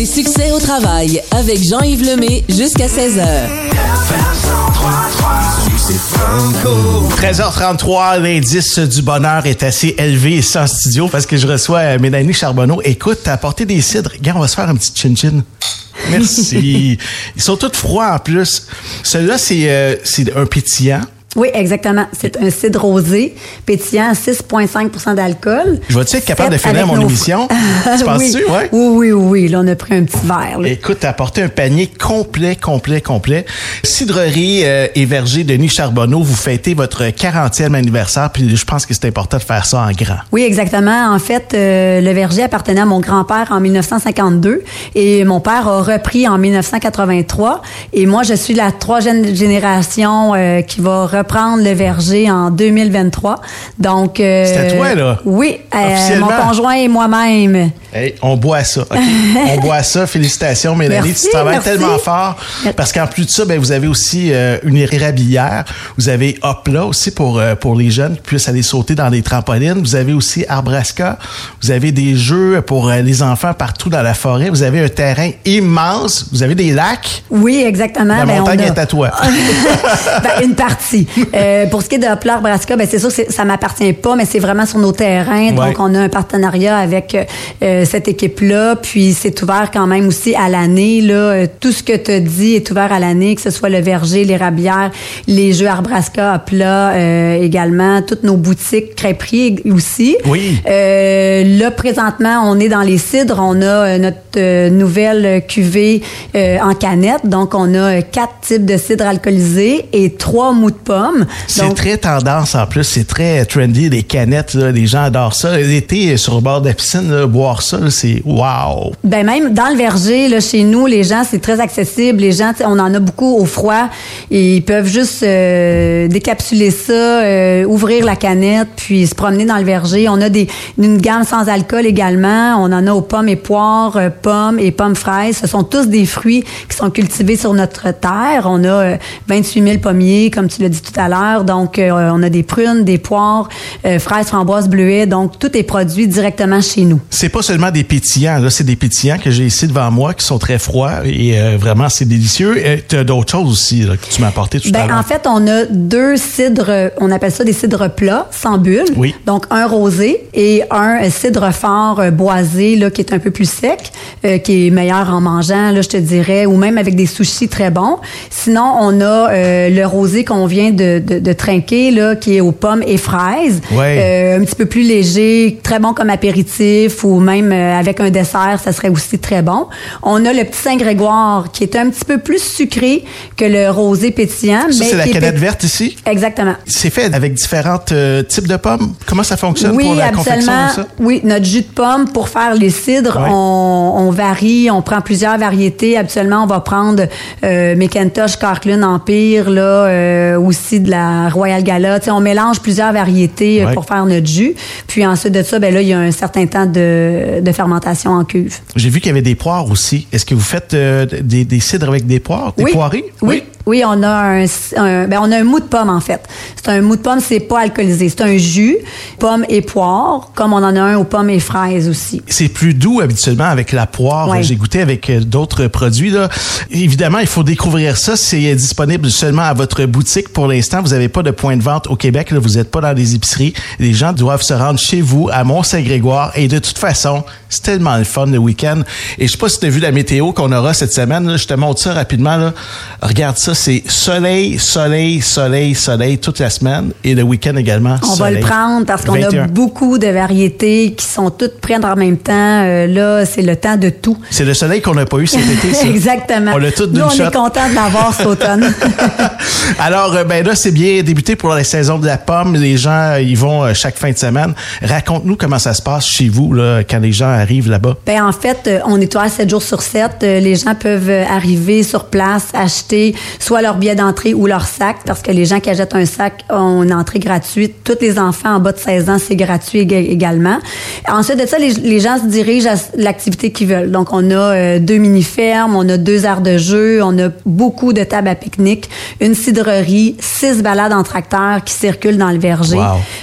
Écoutez Succès au travail avec Jean-Yves Lemay jusqu'à 16h. 13h33, l'indice du bonheur est assez élevé ici en studio parce que je reçois euh, Mélanie Charbonneau. Écoute, t'as apporté des cidres. Regarde, on va se faire un petit chin-chin. Merci. Ils sont tous froids en plus. Celui-là, c'est euh, c'est un pétillant. Oui, exactement. C'est un cidre rosé, pétillant, 6,5% d'alcool. Je vais-tu être capable de finir mon nos- émission? Tu penses-tu? oui. Ouais. oui, oui, oui. Là, on a pris un petit verre. là. Écoute, t'as apporté un panier complet, complet, complet. Cidrerie euh, et verger Denis Charbonneau, vous fêtez votre 40e anniversaire, puis je pense que c'est important de faire ça en grand. Oui, exactement. En fait, euh, le verger appartenait à mon grand-père en 1952 et mon père a repris en 1983. Et moi, je suis la troisième génération euh, qui va reprendre le verger en 2023. Donc, euh, C'est à toi, là? Oui, euh, mon conjoint et moi-même. Hey, on boit ça. On boit ça. Félicitations, Mélanie. Merci, tu travailles merci. tellement fort. Parce qu'en plus de ça, ben, vous avez aussi euh, une érablière. Vous avez Hopla aussi pour, euh, pour les jeunes qui puissent aller sauter dans des trampolines. Vous avez aussi Arbrasca. Vous avez des jeux pour euh, les enfants partout dans la forêt. Vous avez un terrain immense. Vous avez des lacs. Oui, exactement. La Ben, on montagne a- est à toi. Ben, une partie. Euh, pour ce qui est de Hopler Brasca, ben c'est sûr que ça m'appartient pas, mais c'est vraiment sur nos terrains. Ouais. Donc, on a un partenariat avec euh, cette équipe-là. Puis, c'est ouvert quand même aussi à l'année. Là, Euh, tout ce que tu as dit est ouvert à l'année, que ce soit le verger, les rabières, les jeux Arbrasca, Hopla, euh, également, toutes nos boutiques crêperies aussi. Oui. Euh, là, présentement, on est dans les cidres. On a euh, notre nouvelle cuvée euh, en canette. Donc, on a quatre types de cidres alcoolisés et trois mous de C'est très tendance en plus, c'est très trendy, les canettes, là, les gens adorent ça. L'été, sur le bord de la piscine, là, boire ça, c'est wow! Ben même dans le verger, là, chez nous, les gens, c'est très accessible. Les gens, on en a beaucoup au froid. Et ils peuvent juste euh, décapsuler ça, euh, ouvrir la canette, puis se promener dans le verger. On a des, une gamme sans alcool également. On en a aux pommes et poires, euh, pommes et pommes fraises. Ce sont tous des fruits qui sont cultivés sur notre terre. On a euh, 28 000 pommiers, comme tu l'as dit tout à l'heure. Donc, euh, on a des prunes, des poires, euh, fraises, framboises, bleuets. Donc, tout est produit directement chez nous. C'est pas seulement des pétillants, là, c'est des pétillants que j'ai ici devant moi qui sont très froids et euh, vraiment c'est délicieux. Tu as d'autres choses aussi là, que tu m'as apporté tout à Ben, l'heure? en fait, on a deux cidres, on appelle ça des cidres plats, sans bulles. Oui. Donc, un rosé et un euh, cidre fort euh, boisé, là, qui est un peu plus sec, euh, qui est meilleur en mangeant, là, je te dirais, ou même avec des sushis très bons. Sinon, on a euh, le rosé qu'on vient de, de, de trinquer, là, qui est aux pommes et fraises. Ouais. Euh, un petit peu plus léger, très bon comme apéritif ou même euh, avec un dessert, ça serait aussi très bon. On a le petit Saint-Grégoire qui est un petit peu plus sucré que le rosé pétillant. ça, c'est la canette verte ici? Exactement. C'est fait avec différents euh, types de pommes. Comment ça fonctionne Oui, pour la confection de ça? Oui, notre jus de pomme pour faire les cidres, Ouais. on, on varie, on prend plusieurs variétés. Habituellement, on va prendre euh, McIntosh, Kirkland Empire, là, euh, aussi de la Royal Gala. On mélange plusieurs variétés euh, Ouais. pour faire notre jus. Puis ensuite de ça, ben là, il y a un certain temps de, de fermentation en cuve. J'ai vu qu'il y avait des poires aussi. Est-ce que vous faites euh, des, des cidres avec des poires, des oui. poirées? Oui. Oui, on a un, un- ben on a un mou de pomme en fait. C'est un mou de pomme, c'est pas alcoolisé, c'est un jus, pomme et poire, comme on en a un aux pommes et fraises aussi. C'est plus doux habituellement avec la poire. Ouais. J'ai goûté avec euh, d'autres produits. Là. Évidemment, il faut découvrir ça. C'est euh, disponible seulement à votre boutique pour l'instant. Vous n'avez pas de point de vente au Québec. Là. Vous n'êtes pas dans les épiceries. Les gens doivent se rendre chez vous à Mont-Saint-Grégoire. Et de toute façon, c'est tellement le fun le week-end. Et je sais pas si tu as vu la météo qu'on aura cette semaine. là. Je te montre ça rapidement. Là. Regarde ça. C'est soleil, soleil, soleil, soleil toute la semaine. Et le week-end également. On va le prendre parce qu'on 21. a beaucoup de variétés qui sont toutes prêtes en même temps. Euh, là, c'est le temps de tout. C'est le soleil qu'on n'a pas eu cet été. ça. Exactement. On l'a tout Nous, on shot. est content de l'avoir cet automne. Alors, euh, ben là, c'est bien débuté pour la saison de la pomme. Les gens, euh, ils vont chaque fin de semaine. Raconte-nous comment ça se passe chez vous là, quand les gens arrivent là-bas. Ben en fait, on est ouvert 7 jours sur 7. Euh, Les gens peuvent arriver sur place, acheter soit leur billet d'entrée ou leur sac, parce que les gens qui achètent un sac ont une entrée gratuite. Tous les enfants en bas de 16 ans, c'est gratuit également. Ensuite de ça, les, gens se dirigent à l'activité qu'ils veulent. Donc, on a euh, deux mini-fermes, on a deux aires de jeu, on a beaucoup de tables à pique-nique, une cidrerie, six balades en tracteur qui circulent dans le verger.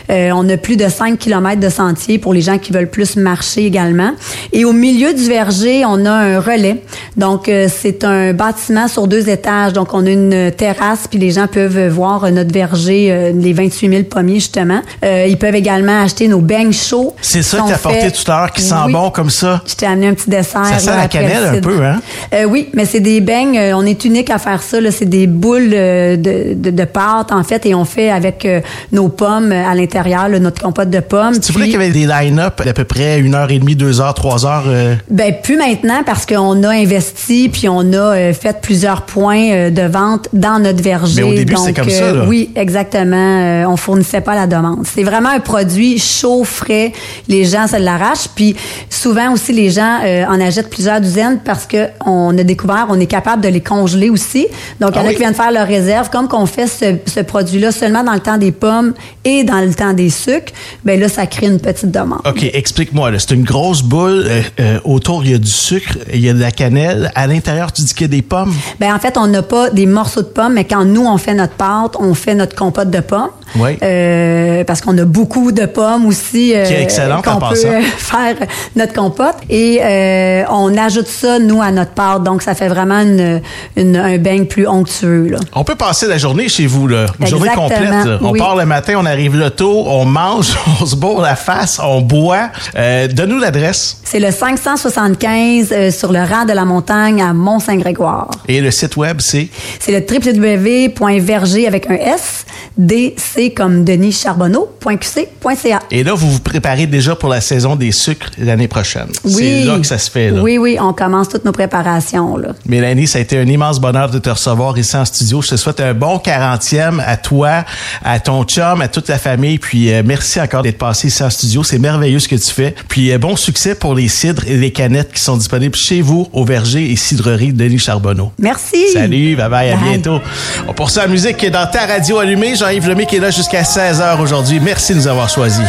Euh, on a plus de 5 km de sentiers pour les gens qui veulent plus marcher également. Et au milieu du verger, on a un relais. Donc, euh, c'est un bâtiment sur deux étages. Donc, on a une terrasse, puis les gens peuvent voir notre verger, les 28 000 pommiers, justement. ils peuvent également acheter nos beignes chauds. C'est ça que tu as apporté tout à l'heure, qui sent bon comme ça. Je t'ai amené un petit dessert. Ça sent la cannelle un peu, hein? oui, mais c'est des beignes. on est unique à faire ça. C'est des boules de, de, de, pâte, en fait, et on fait avec nos pommes à l'intérieur, notre compote de pommes. Tu voulais qu'il y avait des line-up d'à peu près une heure et demie, deux heures, trois heures? Euh? Ben, plus maintenant parce qu'on a investi puis on a euh, fait plusieurs points euh, de vente dans notre verger. Mais au début, c'est comme ça, là. Oui, exactement. on fournissait pas la demande. C'est vraiment un produit chaud, frais. Les gens se l'arrachent. Puis souvent aussi, les gens en achètent plusieurs douzaines parce que on a découvert, on est capable de les congeler aussi. Donc, il y en a ah qui viennent faire leur réserve. Comme qu'on fait ce, ce produit-là seulement dans le temps des pommes et dans le temps des sucres, ben là, ça crée une petite demande. OK, explique-moi. C'est une grosse boule. Euh, euh, autour, il y a du sucre, il y a de la cannelle. À l'intérieur, tu dis qu'il y a des pommes? Ben en fait, on n'a pas des morceaux de pommes, mais quand nous, on fait notre pâte, on fait notre compote de pommes. Oui. Euh, parce qu'on a beaucoup de pommes aussi. Qui est excellent qu'on peut faire notre compote. Et on ajoute ça, nous, à notre pâte. Donc, ça fait vraiment une, un beigne plus onctueux. Là. On peut passer la journée chez vous, là. Une journée complète. On part le matin, on arrive là tôt, on mange, on se bourre la face, on boit. Euh, Donne-nous l'adresse. C'est le 575 euh, sur le rang de la montagne à Mont-Saint-Grégoire. Et le site web, c'est? C'est le www.verger avec un S, DC comme Denis Charbonneau.qc.ca. Et là, vous vous préparez déjà pour la saison des sucres l'année prochaine. Oui. C'est là que ça se fait. Là. Oui, oui, on commence toutes nos préparations. Là. Mélanie, ça a été un immense bonheur de te recevoir ici en studio. Je te souhaite un bon 40e à toi, à ton chum, à toute la famille. Puis euh, merci encore d'être passé ici en studio. C'est merveilleux ce que tu fais. Puis euh, bon succès pour les cidres et les canettes qui sont disponibles chez vous au verger et cidrerie Denis Charbonneau. Merci. Salut, bye bye, à bientôt. On poursuit la musique qui est dans ta radio allumée. Jean-Yves Lemay qui est là jusqu'à 16h aujourd'hui. Merci de nous avoir choisis.